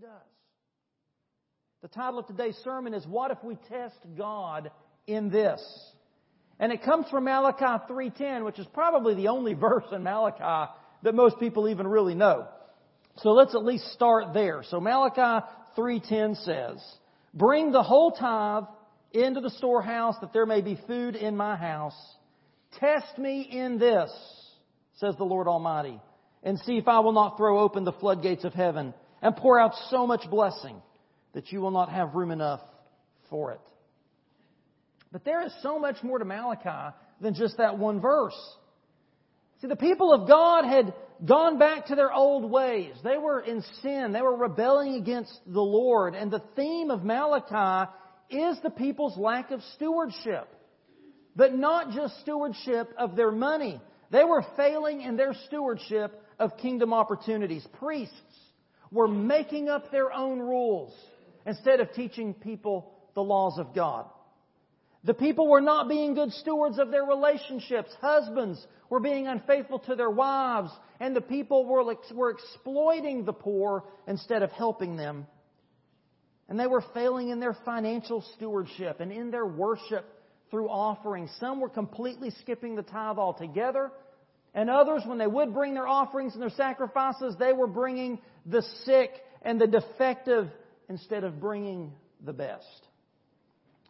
does. The title of today's sermon is What If We Test God in This? And it comes from Malachi 3.10, which is probably the only verse in Malachi that most people even really know. So let's at least start there. So Malachi 3.10 says, Bring the whole tithe into the storehouse that there may be food in my house. Test me in this, says the Lord Almighty, and see if I will not throw open the floodgates of heaven and pour out so much blessing that you will not have room enough for it. But there is so much more to Malachi than just that one verse. See, the people of God had gone back to their old ways. They were in sin. They were rebelling against the Lord. And the theme of Malachi is the people's lack of stewardship. But not just stewardship of their money. They were failing in their stewardship of kingdom opportunities. Priests were making up their own rules instead of teaching people the laws of God. The people were not being good stewards of their relationships. Husbands were being unfaithful to their wives, and the people were, were exploiting the poor instead of helping them. And they were failing in their financial stewardship and in their worship through offerings. Some were completely skipping the tithe altogether. And others, when they would bring their offerings and their sacrifices, they were bringing the sick and the defective instead of bringing the best.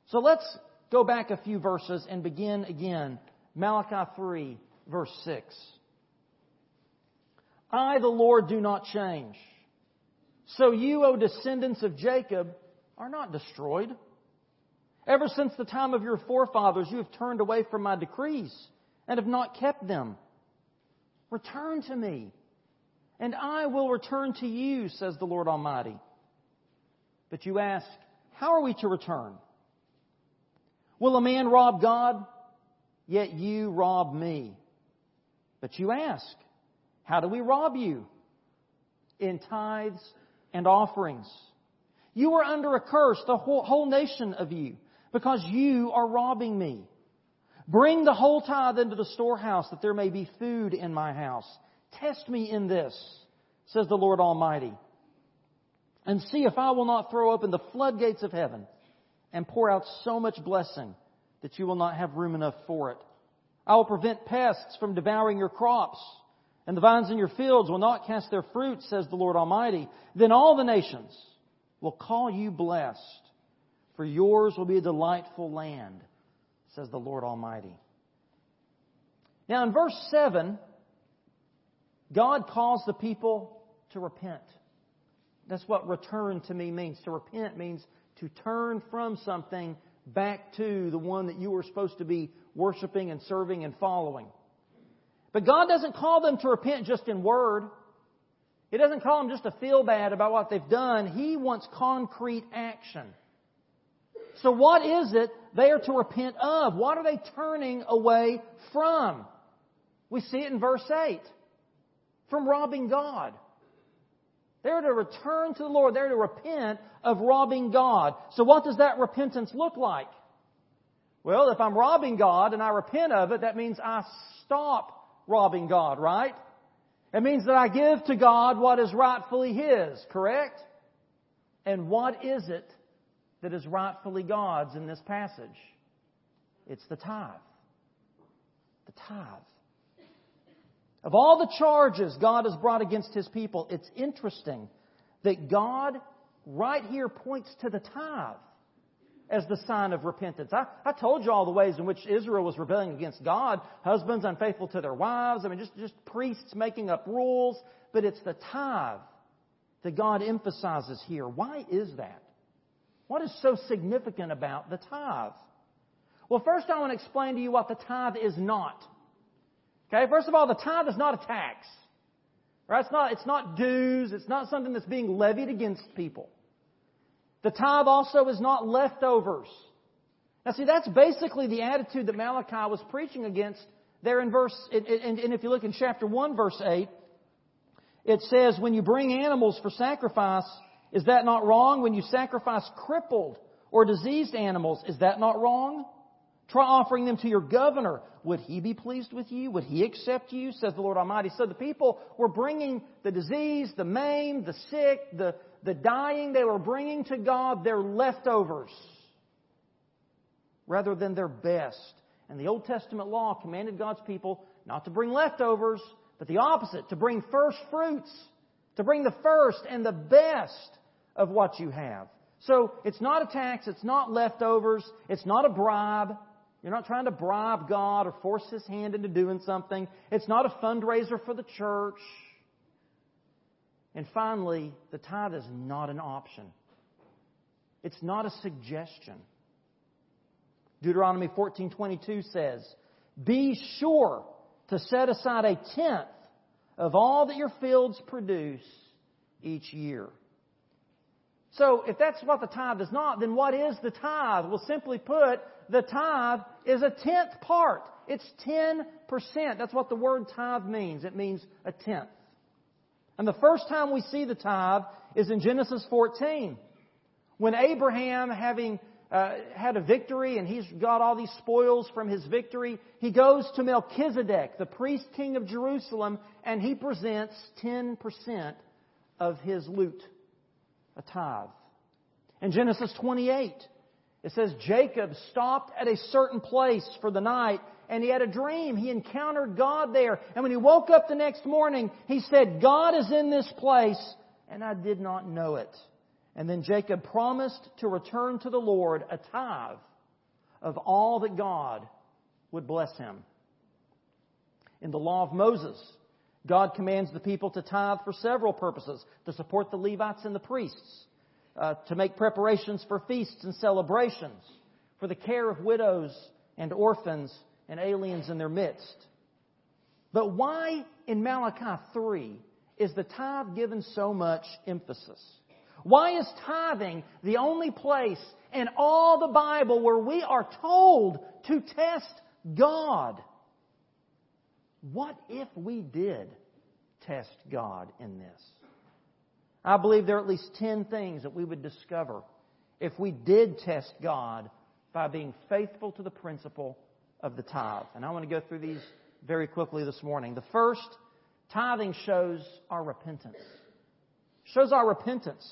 So let's go back a few verses and begin again. Malachi 3, verse 6. I, the Lord, do not change. So you, O descendants of Jacob, are not destroyed. Ever since the time of your forefathers, you have turned away from my decrees and have not kept them. Return to me, and I will return to you, says the Lord Almighty. But you ask, How are we to return? Will a man rob God? Yet you rob me. But you ask, How do we rob you? In tithes and offerings. You are under a curse, the whole, whole nation of you, because you are robbing me. Bring the whole tithe into the storehouse that there may be food in my house. Test me in this, says the Lord Almighty and see if I will not throw open the floodgates of heaven and pour out so much blessing that you will not have room enough for it. I will prevent pests from devouring your crops, and the vines in your fields will not cast their fruit, says the Lord Almighty. Then all the nations will call you blessed, for yours will be a delightful land, says the Lord Almighty. Now in verse 7, God calls the people to repent. That's what return to me means. To repent means to turn from something back to the one that you were supposed to be worshiping and serving and following. But God doesn't call them to repent just in word. He doesn't call them just to feel bad about what they've done. He wants concrete action. So what is it they are to repent of? What are they turning away from? We see it in verse 8. From robbing God. They're to return to the Lord. They're to repent of robbing God. So what does that repentance look like? Well, if I'm robbing God and I repent of it, that means I stop robbing God, right? It means that I give to God what is rightfully His, correct? And what is it that is rightfully God's in this passage? It's the tithe. The tithe. Of all the charges God has brought against His people, it's interesting that God right here points to the tithe as the sign of repentance. I, I told you all the ways in which Israel was rebelling against God. Husbands unfaithful to their wives. I mean, just, just priests making up rules. But it's the tithe that God emphasizes here. Why is that? What is so significant about the tithe? Well, first I want to explain to you what the tithe is not. Okay, first of all, the tithe is not a tax. Right? It's not, it's not dues. It's not something that's being levied against people. The tithe also is not leftovers. Now see, that's basically the attitude that Malachi was preaching against there in verse, and, and if you look in chapter 1 verse 8, it says, when you bring animals for sacrifice, is that not wrong? When you sacrifice crippled or diseased animals, is that not wrong? Try offering them to your governor. Would he be pleased with you? Would he accept you? Says the Lord Almighty. So the people were bringing the disease, the maimed, the sick, the, the dying. They were bringing to God their leftovers rather than their best. And the Old Testament law commanded God's people not to bring leftovers, but the opposite, to bring first fruits, to bring the first and the best of what you have. So it's not a tax, it's not leftovers, it's not a bribe. You're not trying to bribe God or force His hand into doing something. It's not a fundraiser for the church. And finally, the tithe is not an option. It's not a suggestion. Deuteronomy 14:22 says, "Be sure to set aside a tenth of all that your fields produce each year." So, if that's what the tithe is not, then what is the tithe? Well, simply put, the tithe is a tenth part. It's 10%. That's what the word tithe means. It means a tenth. And the first time we see the tithe is in Genesis 14. When Abraham, having uh, had a victory and he's got all these spoils from his victory, he goes to Melchizedek, the priest king of Jerusalem, and he presents 10% of his loot, a tithe. In Genesis 28, it says Jacob stopped at a certain place for the night and he had a dream. He encountered God there. And when he woke up the next morning, he said, God is in this place and I did not know it. And then Jacob promised to return to the Lord a tithe of all that God would bless him. In the law of Moses, God commands the people to tithe for several purposes to support the Levites and the priests, uh, to make preparations for feasts and celebrations, for the care of widows and orphans and aliens in their midst. But why in Malachi 3 is the tithe given so much emphasis? Why is tithing the only place in all the Bible where we are told to test God? What if we did test God in this? I believe there are at least 10 things that we would discover if we did test God by being faithful to the principle of the tithe. And I want to go through these very quickly this morning. The first, tithing shows our repentance. Shows our repentance.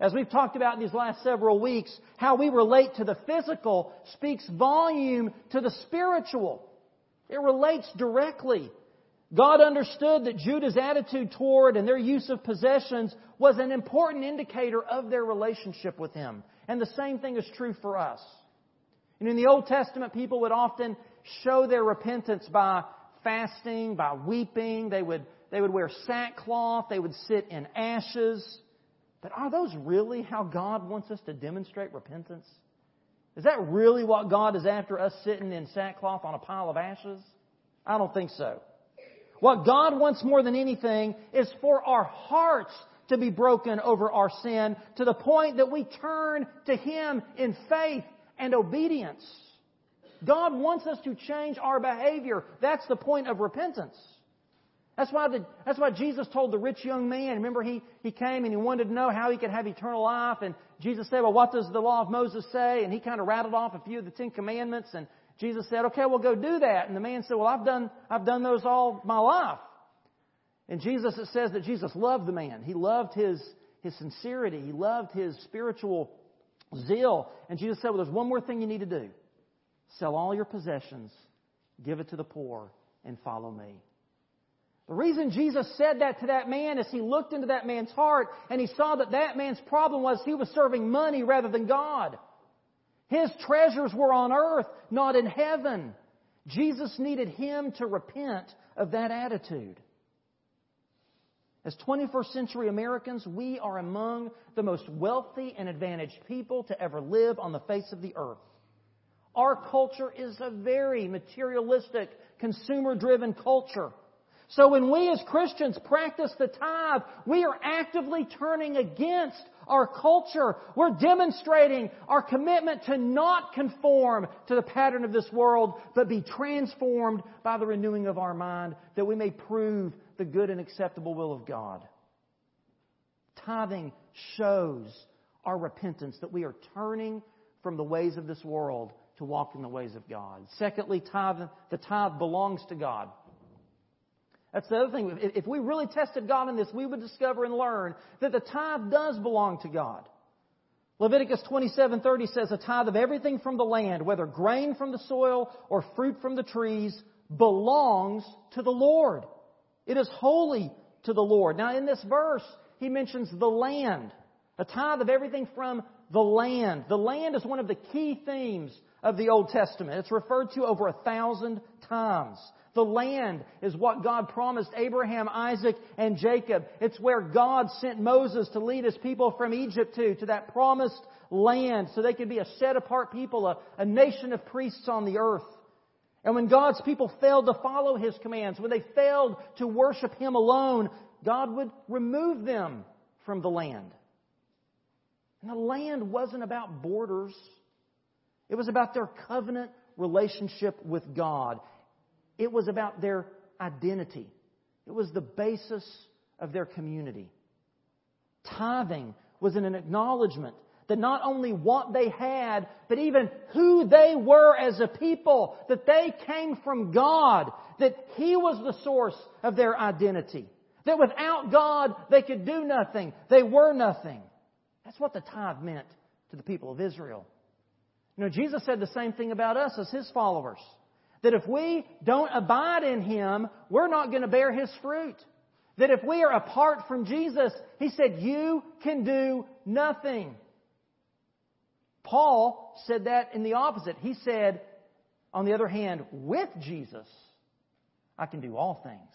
As we've talked about in these last several weeks, how we relate to the physical speaks volume to the spiritual. It relates directly. God understood that Judah's attitude toward and their use of possessions was an important indicator of their relationship with Him. And the same thing is true for us. And in the Old Testament, people would often show their repentance by fasting, by weeping. They would, they would wear sackcloth. They would sit in ashes. But are those really how God wants us to demonstrate repentance? Is that really what God is after us sitting in sackcloth on a pile of ashes? I don't think so. What God wants more than anything is for our hearts to be broken over our sin to the point that we turn to Him in faith and obedience. God wants us to change our behavior. That's the point of repentance. That's why, the, that's why Jesus told the rich young man, remember he, he came and he wanted to know how he could have eternal life. And Jesus said, well, what does the law of Moses say? And he kind of rattled off a few of the Ten Commandments. And Jesus said, okay, well, go do that. And the man said, well, I've done, I've done those all my life. And Jesus, it says that Jesus loved the man. He loved his, his sincerity. He loved his spiritual zeal. And Jesus said, well, there's one more thing you need to do. Sell all your possessions, give it to the poor, and follow me. The reason Jesus said that to that man is he looked into that man's heart and he saw that that man's problem was he was serving money rather than God. His treasures were on earth, not in heaven. Jesus needed him to repent of that attitude. As 21st century Americans, we are among the most wealthy and advantaged people to ever live on the face of the earth. Our culture is a very materialistic, consumer driven culture. So when we as Christians practice the tithe, we are actively turning against our culture. We're demonstrating our commitment to not conform to the pattern of this world, but be transformed by the renewing of our mind that we may prove the good and acceptable will of God. Tithing shows our repentance that we are turning from the ways of this world to walk in the ways of God. Secondly, tithe, the tithe belongs to God. That's the other thing. If we really tested God in this, we would discover and learn that the tithe does belong to God. Leviticus 27:30 says a tithe of everything from the land, whether grain from the soil or fruit from the trees, belongs to the Lord. It is holy to the Lord. Now in this verse, he mentions the land. A tithe of everything from the land. The land is one of the key themes of the Old Testament. It's referred to over a thousand times. The land is what God promised Abraham, Isaac, and Jacob. It's where God sent Moses to lead his people from Egypt to, to that promised land so they could be a set apart people, a, a nation of priests on the earth. And when God's people failed to follow His commands, when they failed to worship Him alone, God would remove them from the land. And the land wasn't about borders. It was about their covenant relationship with God. It was about their identity. It was the basis of their community. Tithing was an acknowledgement that not only what they had, but even who they were as a people, that they came from God, that He was the source of their identity. That without God, they could do nothing. They were nothing. That's what the tithe meant to the people of Israel. You know, Jesus said the same thing about us as His followers. That if we don't abide in Him, we're not going to bear His fruit. That if we are apart from Jesus, He said, you can do nothing. Paul said that in the opposite. He said, on the other hand, with Jesus, I can do all things.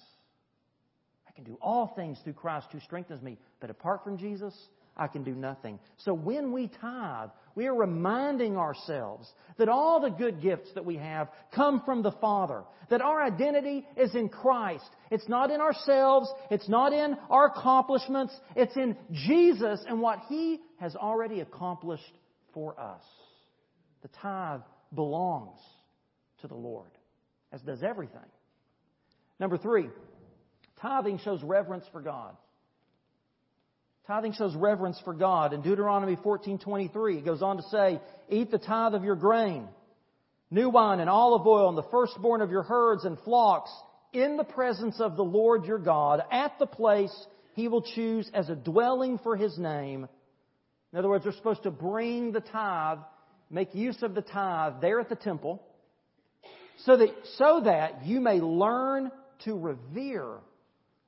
I can do all things through Christ who strengthens me. But apart from Jesus, I can do nothing. So when we tithe, we are reminding ourselves that all the good gifts that we have come from the Father. That our identity is in Christ. It's not in ourselves. It's not in our accomplishments. It's in Jesus and what He has already accomplished for us. The tithe belongs to the Lord, as does everything. Number three, tithing shows reverence for God. Tithing shows reverence for God. In Deuteronomy 14:23, it goes on to say, "Eat the tithe of your grain, new wine and olive oil, and the firstborn of your herds and flocks, in the presence of the Lord your God, at the place he will choose as a dwelling for his name, in other words, they're supposed to bring the tithe, make use of the tithe there at the temple, so that, so that you may learn to revere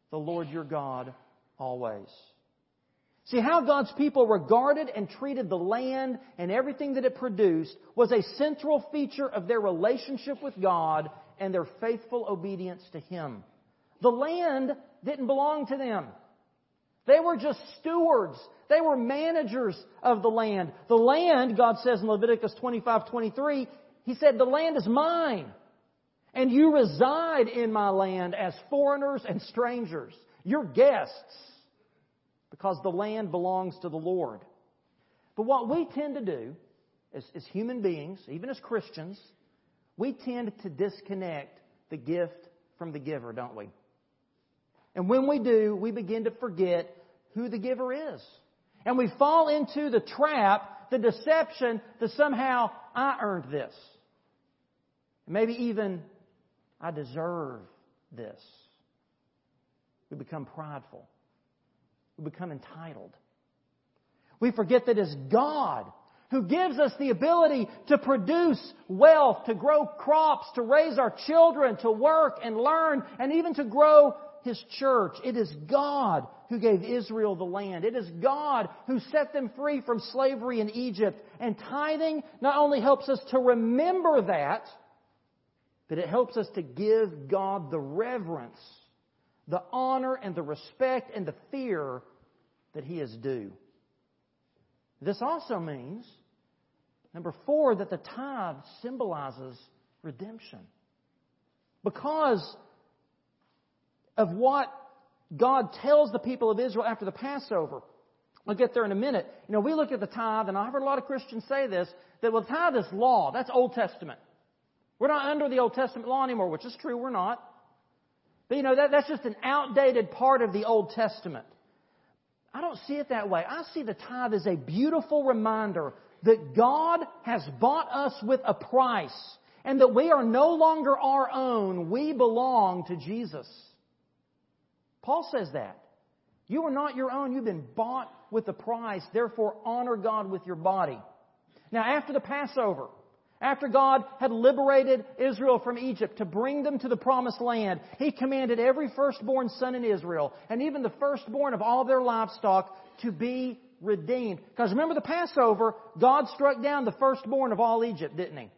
the Lord your God always. See, how God's people regarded and treated the land and everything that it produced was a central feature of their relationship with God and their faithful obedience to Him. The land didn't belong to them. They were just stewards. They were managers of the land. The land, God says in Leviticus 25, 23, He said, the land is mine. And you reside in my land as foreigners and strangers. You're guests. Because the land belongs to the Lord. But what we tend to do as, as human beings, even as Christians, we tend to disconnect the gift from the giver, don't we? And when we do, we begin to forget who the giver is. And we fall into the trap, the deception that somehow I earned this. Maybe even I deserve this. We become prideful. We become entitled. We forget that it's God who gives us the ability to produce wealth, to grow crops, to raise our children, to work and learn, and even to grow His church. It is God who gave Israel the land. It is God who set them free from slavery in Egypt. And tithing not only helps us to remember that, but it helps us to give God the reverence, the honor, and the respect and the fear that He is due. This also means, number four, that the tithe symbolizes redemption. Because of what God tells the people of Israel after the Passover. I'll get there in a minute. You know, we look at the tithe, and I've heard a lot of Christians say this, that well, tithe is law. That's Old Testament. We're not under the Old Testament law anymore, which is true, we're not. But you know, that, that's just an outdated part of the Old Testament. I don't see it that way. I see the tithe as a beautiful reminder that God has bought us with a price and that we are no longer our own. We belong to Jesus. Paul says that. You are not your own. You've been bought with a price. Therefore, honor God with your body. Now, after the Passover, after God had liberated Israel from Egypt to bring them to the promised land, He commanded every firstborn son in Israel, and even the firstborn of all their livestock, to be redeemed. Because remember the Passover, God struck down the firstborn of all Egypt, didn't He?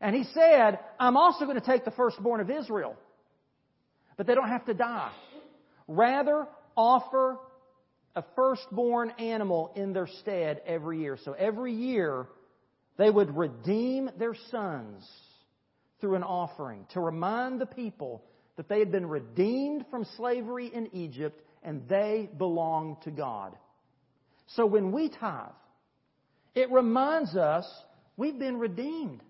And He said, I'm also going to take the firstborn of Israel. But they don't have to die. Rather, offer a firstborn animal in their stead every year. So every year, they would redeem their sons through an offering to remind the people that they had been redeemed from slavery in Egypt and they belong to God. So when we tithe, it reminds us we've been redeemed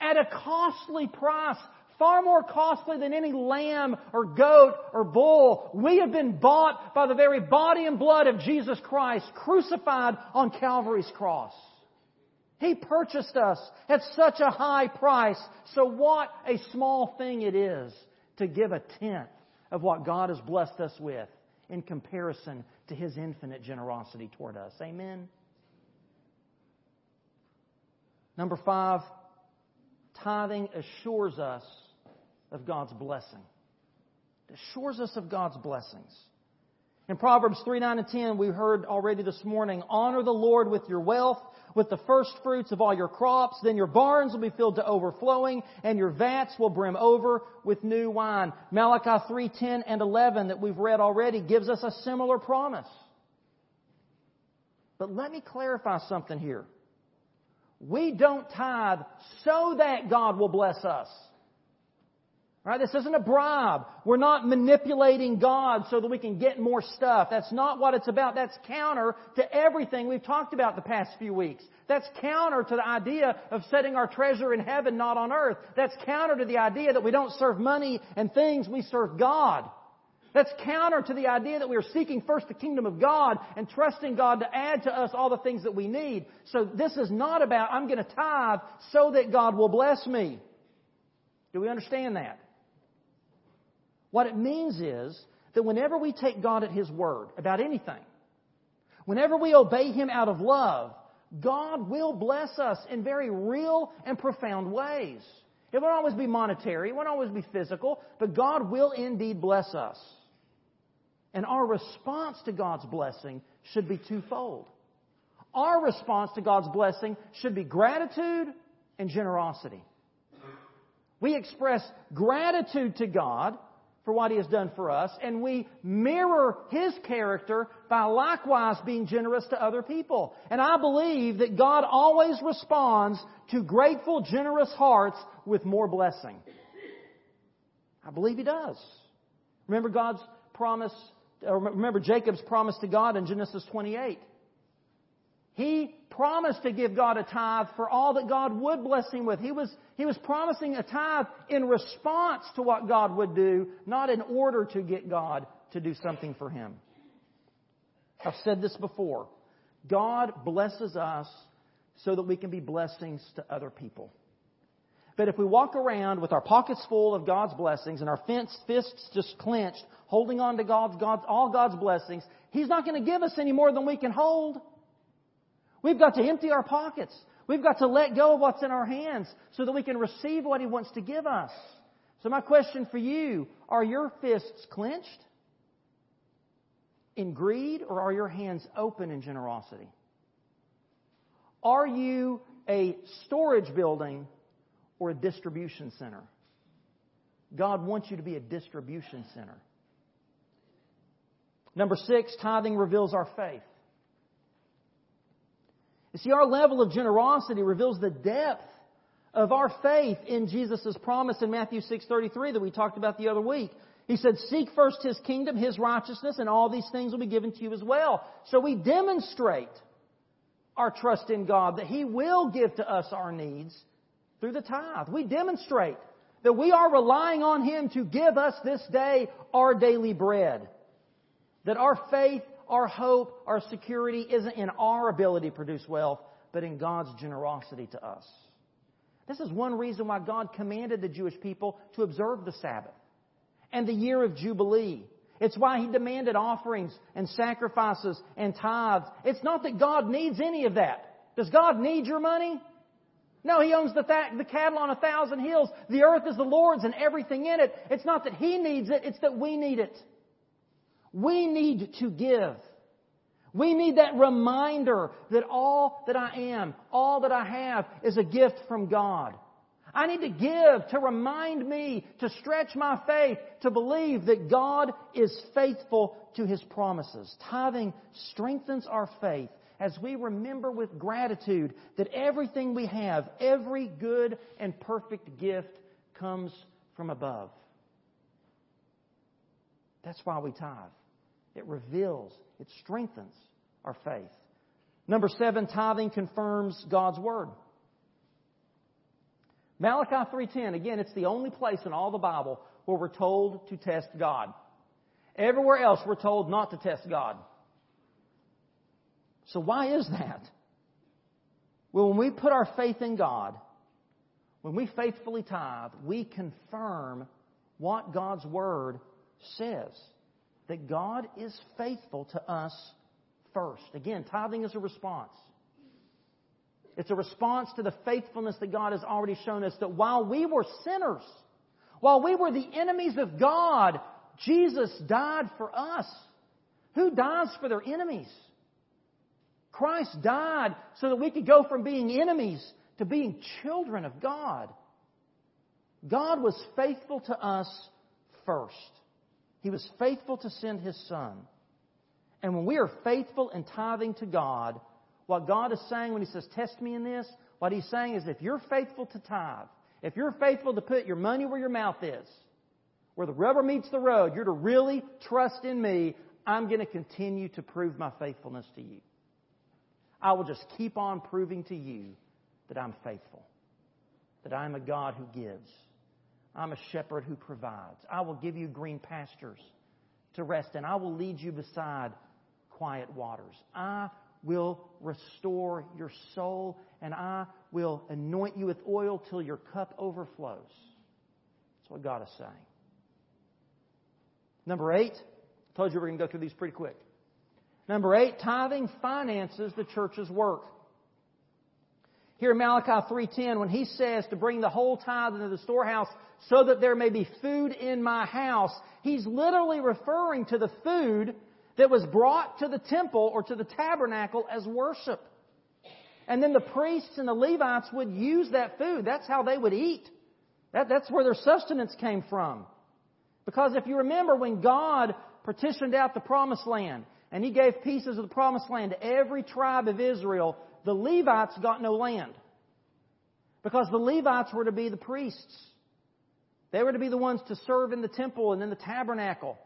at a costly price, far more costly than any lamb or goat or bull. We have been bought by the very body and blood of Jesus Christ, crucified on Calvary's cross. He purchased us at such a high price. So what a small thing it is to give a tenth of what God has blessed us with in comparison to His infinite generosity toward us. Amen? Number five, tithing assures us of God's blessing. It assures us of God's blessings. In Proverbs 3, 9, and 10, we heard already this morning, honor the Lord with your wealth with the first fruits of all your crops. Then your barns will be filled to overflowing, and your vats will brim over with new wine. Malachi 3, 10, and 11 that we've read already gives us a similar promise. But let me clarify something here. We don't tithe so that God will bless us. Right? This isn't a bribe. We're not manipulating God so that we can get more stuff. That's not what it's about. That's counter to everything we've talked about the past few weeks. That's counter to the idea of setting our treasure in heaven, not on earth. That's counter to the idea that we don't serve money and things, we serve God. That's counter to the idea that we are seeking first the kingdom of God and trusting God to add to us all the things that we need. So this is not about, I'm going to tithe so that God will bless me. Do we understand that? What it means is that whenever we take God at His word about anything, whenever we obey Him out of love, God will bless us in very real and profound ways. It won't always be monetary, it won't always be physical, but God will indeed bless us. And our response to God's blessing should be twofold. Our response to God's blessing should be gratitude and generosity. We express gratitude to God for what He has done for us, and we mirror His character by likewise being generous to other people. And I believe that God always responds to grateful, generous hearts with more blessing. I believe He does. Remember God's promise, remember Jacob's promise to God in Genesis 28. He promised to give God a tithe for all that God would bless him with. He was, he was promising a tithe in response to what God would do, not in order to get God to do something for him. I've said this before. God blesses us so that we can be blessings to other people. But if we walk around with our pockets full of God's blessings and our fists just clenched, holding on to God's, God's, all God's blessings, He's not going to give us any more than we can hold. We've got to empty our pockets. We've got to let go of what's in our hands so that we can receive what He wants to give us. So, my question for you are your fists clenched in greed or are your hands open in generosity? Are you a storage building or a distribution center? God wants you to be a distribution center. Number six, tithing reveals our faith. You see, our level of generosity reveals the depth of our faith in Jesus' promise in Matthew 6.33 that we talked about the other week. He said, seek first His kingdom, His righteousness, and all these things will be given to you as well. So we demonstrate our trust in God that He will give to us our needs through the tithe. We demonstrate that we are relying on Him to give us this day our daily bread. That our faith our hope, our security isn't in our ability to produce wealth, but in God's generosity to us. This is one reason why God commanded the Jewish people to observe the Sabbath and the year of Jubilee. It's why He demanded offerings and sacrifices and tithes. It's not that God needs any of that. Does God need your money? No, He owns the, th- the cattle on a thousand hills. The earth is the Lord's and everything in it. It's not that He needs it, it's that we need it. We need to give. We need that reminder that all that I am, all that I have is a gift from God. I need to give to remind me, to stretch my faith, to believe that God is faithful to His promises. Tithing strengthens our faith as we remember with gratitude that everything we have, every good and perfect gift comes from above. That's why we tithe. It reveals, it strengthens our faith. Number seven, tithing confirms God's Word. Malachi 3.10, again, it's the only place in all the Bible where we're told to test God. Everywhere else we're told not to test God. So why is that? Well, when we put our faith in God, when we faithfully tithe, we confirm what God's Word says. That God is faithful to us first. Again, tithing is a response. It's a response to the faithfulness that God has already shown us that while we were sinners, while we were the enemies of God, Jesus died for us. Who dies for their enemies? Christ died so that we could go from being enemies to being children of God. God was faithful to us first. He was faithful to send His Son. And when we are faithful in tithing to God, what God is saying when He says, Test me in this, what He's saying is if you're faithful to tithe, if you're faithful to put your money where your mouth is, where the rubber meets the road, you're to really trust in me, I'm going to continue to prove my faithfulness to you. I will just keep on proving to you that I'm faithful, that I'm a God who gives. I'm a shepherd who provides. I will give you green pastures to rest in. I will lead you beside quiet waters. I will restore your soul, and I will anoint you with oil till your cup overflows. That's what God is saying. Number eight, I told you we are going to go through these pretty quick. Number eight, tithing finances the church's work. Here in Malachi 3.10, when he says to bring the whole tithe into the storehouse so that there may be food in my house, he's literally referring to the food that was brought to the temple or to the tabernacle as worship. And then the priests and the Levites would use that food. That's how they would eat. That, that's where their sustenance came from. Because if you remember when God partitioned out the promised land and he gave pieces of the promised land to every tribe of Israel, the Levites got no land. Because the Levites were to be the priests. They were to be the ones to serve in the temple and in the tabernacle.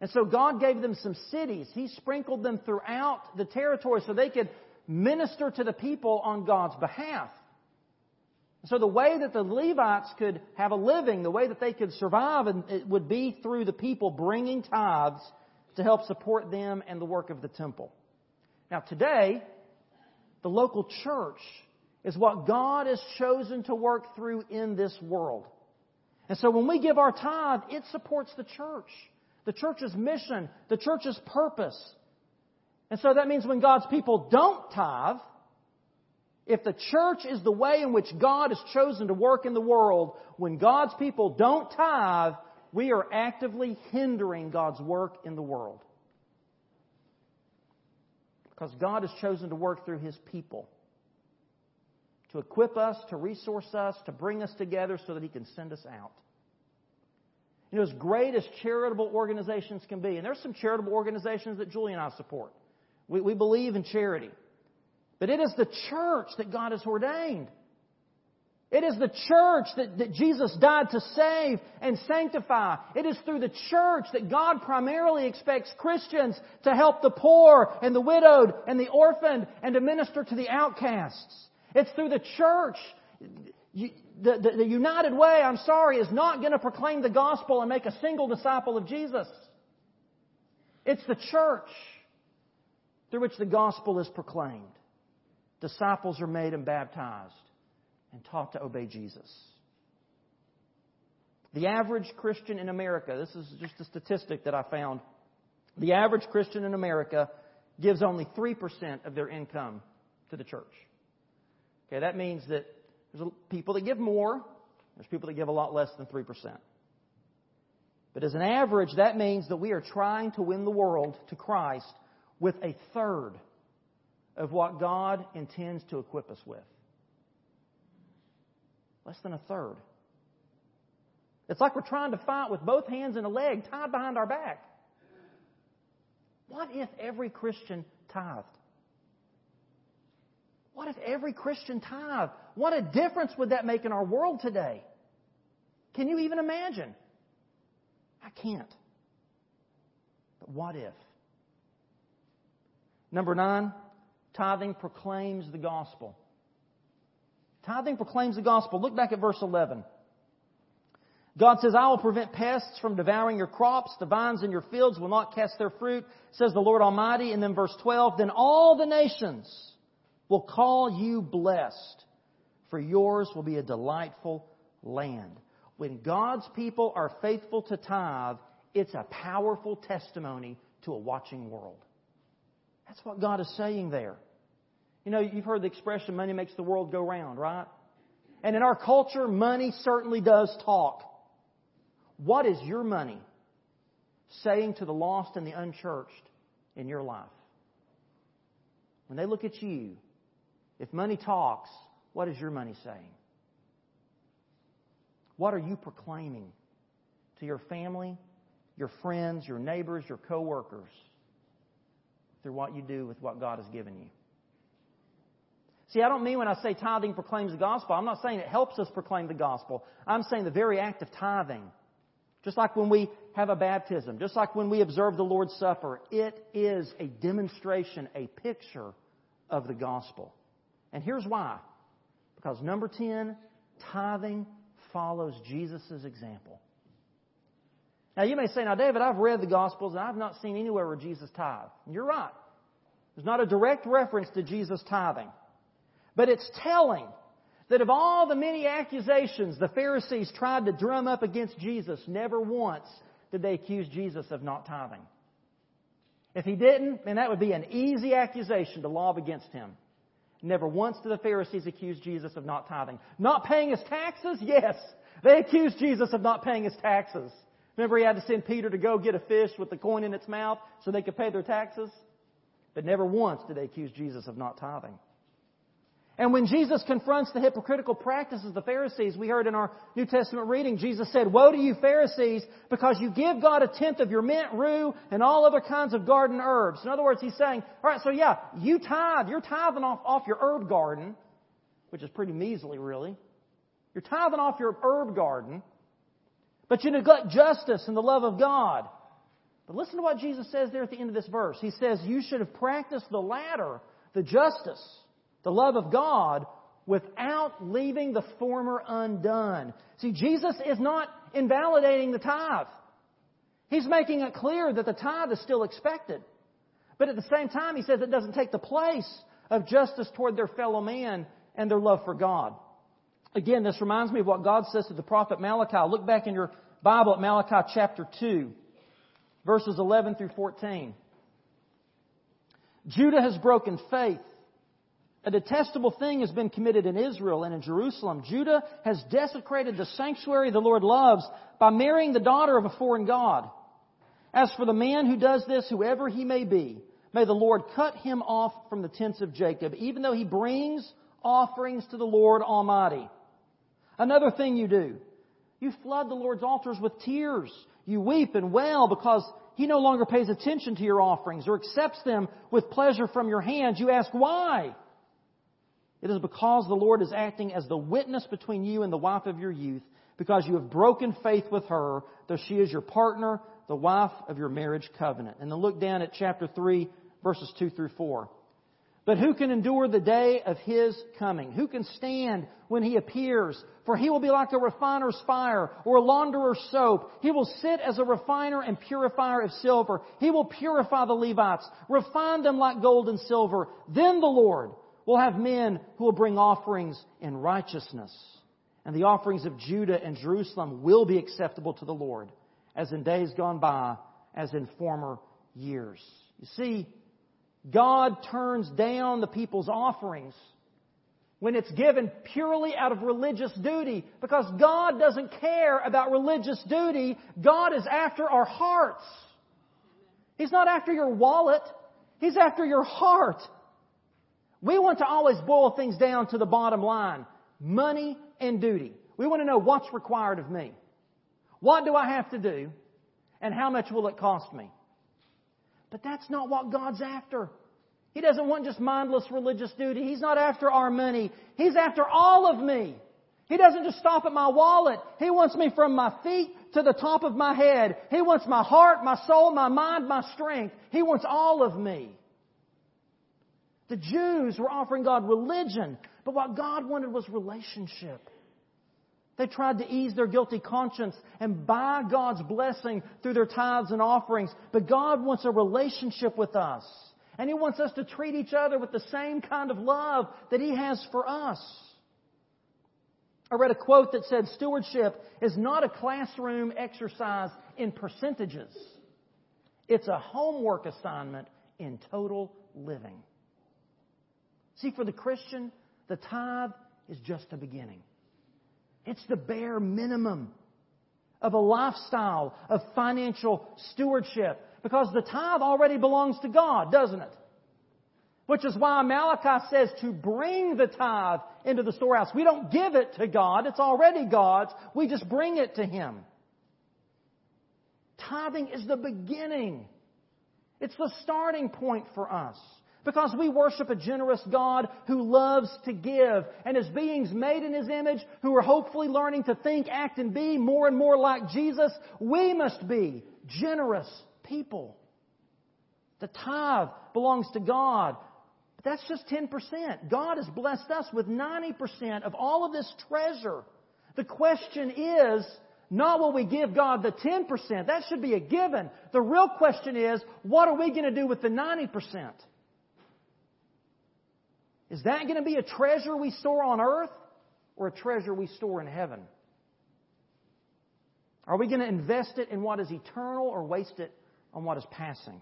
And so God gave them some cities. He sprinkled them throughout the territory so they could minister to the people on God's behalf. So the way that the Levites could have a living, the way that they could survive, it would be through the people bringing tithes to help support them and the work of the temple. Now today, the local church is what God has chosen to work through in this world. And so when we give our tithe, it supports the church the church's mission, the church's purpose. And so that means when God's people don't tithe, if the church is the way in which God has chosen to work in the world, when God's people don't tithe, we are actively hindering God's work in the world. Because God has chosen to work through His people. To equip us, to resource us, to bring us together so that He can send us out. You know, as great as charitable organizations can be, and there's some charitable organizations that Julie and I support. We, we believe in charity. But it is the church that God has ordained. It is the church that, that Jesus died to save and sanctify. It is through the church that God primarily expects Christians to help the poor and the widowed and the orphaned and to minister to the outcasts. It's through the church the, the, the united way, I'm sorry, is not going to proclaim the gospel and make a single disciple of Jesus. It's the church. through which the gospel is proclaimed. Disciples are made and baptized and taught to obey Jesus. The average Christian in America, this is just a statistic that I found. The average Christian in America gives only 3% of their income to the church. Okay, that means that there's people that give more, there's people that give a lot less than 3%. But as an average, that means that we are trying to win the world to Christ with a third of what God intends to equip us with. Less than a third. It's like we're trying to fight with both hands and a leg tied behind our back. What if every Christian tithed? What if every Christian tithed? What a difference would that make in our world today? Can you even imagine? I can't. But what if? Number nine, tithing proclaims the gospel. Tithing proclaims the gospel. Look back at verse 11. God says, I will prevent pests from devouring your crops. The vines in your fields will not cast their fruit, says the Lord Almighty. And then verse 12, then all the nations will call you blessed, for yours will be a delightful land. When God's people are faithful to tithe, it's a powerful testimony to a watching world. That's what God is saying there. You know, you've heard the expression, money makes the world go round, right? And in our culture, money certainly does talk. What is your money saying to the lost and the unchurched in your life? When they look at you, if money talks, what is your money saying? What are you proclaiming to your family, your friends, your neighbors, your coworkers through what you do with what God has given you? See, I don't mean when I say tithing proclaims the gospel, I'm not saying it helps us proclaim the gospel. I'm saying the very act of tithing just like when we have a baptism, just like when we observe the Lord's Supper, it is a demonstration, a picture of the gospel. And here's why. Because number 10, tithing follows Jesus' example. Now you may say, now David, I've read the Gospels and I've not seen anywhere where Jesus tithed. And you're right. There's not a direct reference to Jesus tithing. But it's telling that of all the many accusations the Pharisees tried to drum up against Jesus, never once did they accuse Jesus of not tithing. If he didn't, then that would be an easy accusation to lob against him. Never once did the Pharisees accuse Jesus of not tithing. Not paying his taxes? Yes. They accused Jesus of not paying his taxes. Remember he had to send Peter to go get a fish with the coin in its mouth so they could pay their taxes? But never once did they accuse Jesus of not tithing. And when Jesus confronts the hypocritical practices of the Pharisees, we heard in our New Testament reading, Jesus said, Woe to you Pharisees, because you give God a tenth of your mint, rue, and all other kinds of garden herbs. In other words, he's saying, alright, so yeah, you tithe, you're tithing off, off your herb garden, which is pretty measly really. You're tithing off your herb garden, but you neglect justice and the love of God. But listen to what Jesus says there at the end of this verse. He says, you should have practiced the latter, the justice, the love of God without leaving the former undone. See, Jesus is not invalidating the tithe. He's making it clear that the tithe is still expected. But at the same time, he says it doesn't take the place of justice toward their fellow man and their love for God. Again, this reminds me of what God says to the prophet Malachi. Look back in your Bible at Malachi chapter 2, verses 11 through 14. Judah has broken faith a detestable thing has been committed in Israel and in Jerusalem. Judah has desecrated the sanctuary the Lord loves by marrying the daughter of a foreign god. As for the man who does this, whoever he may be, may the Lord cut him off from the tents of Jacob, even though he brings offerings to the Lord Almighty. Another thing you do, you flood the Lord's altars with tears. You weep and wail because he no longer pays attention to your offerings or accepts them with pleasure from your hands. You ask why? It is because the Lord is acting as the witness between you and the wife of your youth, because you have broken faith with her, though she is your partner, the wife of your marriage covenant. And then look down at chapter 3, verses 2 through 4. But who can endure the day of his coming? Who can stand when he appears? For he will be like a refiner's fire or a launderer's soap. He will sit as a refiner and purifier of silver. He will purify the Levites, refine them like gold and silver. Then the Lord will have men who will bring offerings in righteousness. And the offerings of Judah and Jerusalem will be acceptable to the Lord, as in days gone by, as in former years. You see, God turns down the people's offerings when it's given purely out of religious duty because God doesn't care about religious duty. God is after our hearts. He's not after your wallet. He's after your heart. We want to always boil things down to the bottom line. Money and duty. We want to know what's required of me. What do I have to do? And how much will it cost me? But that's not what God's after. He doesn't want just mindless religious duty. He's not after our money. He's after all of me. He doesn't just stop at my wallet. He wants me from my feet to the top of my head. He wants my heart, my soul, my mind, my strength. He wants all of me. The Jews were offering God religion, but what God wanted was relationship. They tried to ease their guilty conscience and buy God's blessing through their tithes and offerings. But God wants a relationship with us. And He wants us to treat each other with the same kind of love that He has for us. I read a quote that said, Stewardship is not a classroom exercise in percentages. It's a homework assignment in total living. See, for the Christian, the tithe is just the beginning. It's the bare minimum of a lifestyle of financial stewardship because the tithe already belongs to God, doesn't it? Which is why Malachi says to bring the tithe into the storehouse. We don't give it to God, it's already God's. We just bring it to Him. Tithing is the beginning. It's the starting point for us. Because we worship a generous God who loves to give. And as beings made in His image, who are hopefully learning to think, act, and be more and more like Jesus, we must be generous people. The tithe belongs to God. But that's just 10%. God has blessed us with 90% of all of this treasure. The question is, not will we give God the 10%. That should be a given. The real question is, what are we going to do with the 90%? Is that going to be a treasure we store on earth or a treasure we store in heaven? Are we going to invest it in what is eternal or waste it on what is passing?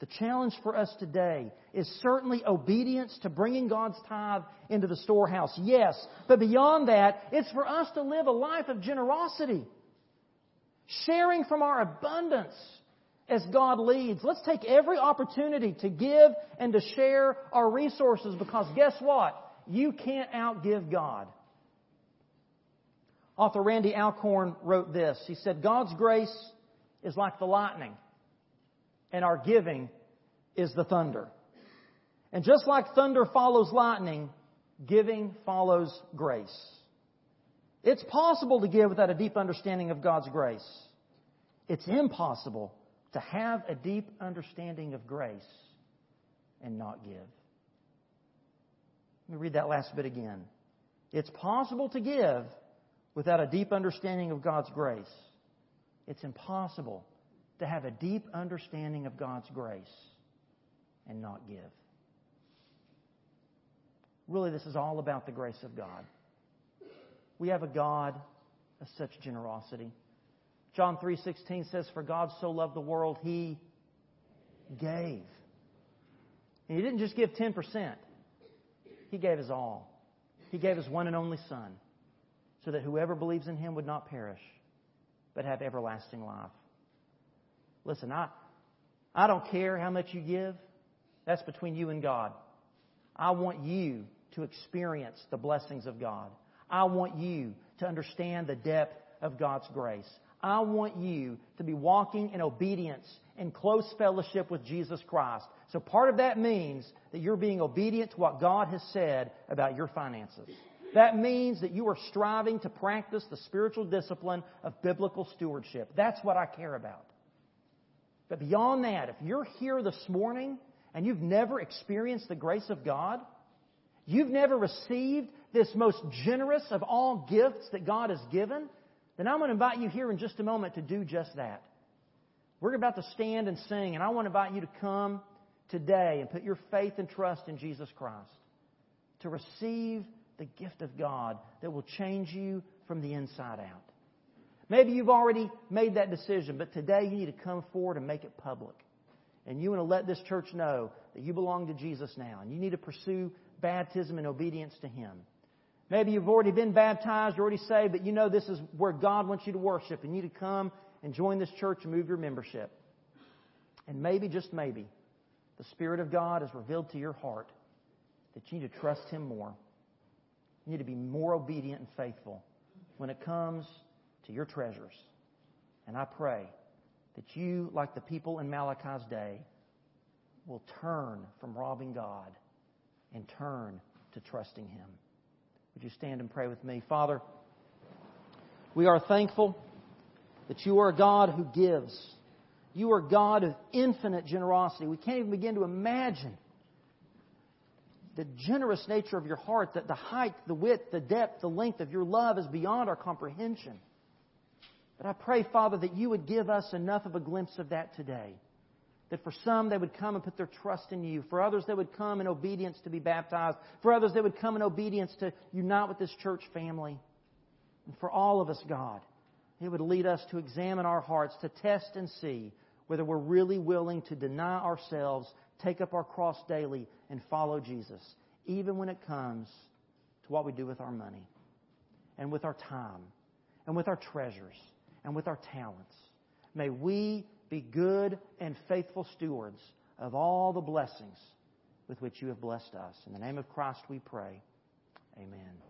The challenge for us today is certainly obedience to bringing God's tithe into the storehouse. Yes, but beyond that, it's for us to live a life of generosity, sharing from our abundance as God leads. Let's take every opportunity to give and to share our resources because guess what? You can't outgive God. Author Randy Alcorn wrote this. He said, God's grace is like the lightning, and our giving is the thunder. And just like thunder follows lightning, giving follows grace. It's possible to give without a deep understanding of God's grace. It's impossible to have a deep understanding of grace and not give. Let me read that last bit again. It's possible to give without a deep understanding of God's grace. It's impossible to have a deep understanding of God's grace and not give. Really, this is all about the grace of God. We have a God of such generosity. John 3:16 says for God so loved the world he gave. And he didn't just give 10%. He gave his all. He gave his one and only son so that whoever believes in him would not perish but have everlasting life. Listen, I I don't care how much you give. That's between you and God. I want you to experience the blessings of God. I want you to understand the depth of God's grace. I want you to be walking in obedience in close fellowship with Jesus Christ. So part of that means that you're being obedient to what God has said about your finances. That means that you are striving to practice the spiritual discipline of biblical stewardship. That's what I care about. But beyond that, if you're here this morning and you've never experienced the grace of God, you've never received this most generous of all gifts that God has given, then I'm going to invite you here in just a moment to do just that. We're about to stand and sing, and I want to invite you to come today and put your faith and trust in Jesus Christ to receive the gift of God that will change you from the inside out. Maybe you've already made that decision, but today you need to come forward and make it public. And you want to let this church know that you belong to Jesus now, and you need to pursue baptism and obedience to Him. Maybe you've already been baptized, already saved, but you know this is where God wants you to worship, and you need to come and join this church and move your membership. And maybe, just maybe, the Spirit of God has revealed to your heart that you need to trust Him more. You need to be more obedient and faithful when it comes to your treasures. And I pray that you, like the people in Malachi's day, will turn from robbing God and turn to trusting Him. Would you stand and pray with me? Father, we are thankful that you are a God who gives. You are God of infinite generosity. We can't even begin to imagine the generous nature of your heart, that the height, the width, the depth, the length of your love is beyond our comprehension. But I pray, Father, that you would give us enough of a glimpse of that today. That for some, they would come and put their trust in you. For others, they would come in obedience to be baptized. For others, they would come in obedience to unite with this church family. And for all of us, God, it would lead us to examine our hearts, to test and see whether we're really willing to deny ourselves, take up our cross daily, and follow Jesus, even when it comes to what we do with our money, and with our time, and with our treasures, and with our talents. May we be good and faithful stewards of all the blessings with which you have blessed us. In the name of Christ we pray. Amen.